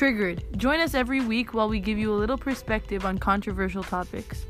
Triggered. Join us every week while we give you a little perspective on controversial topics.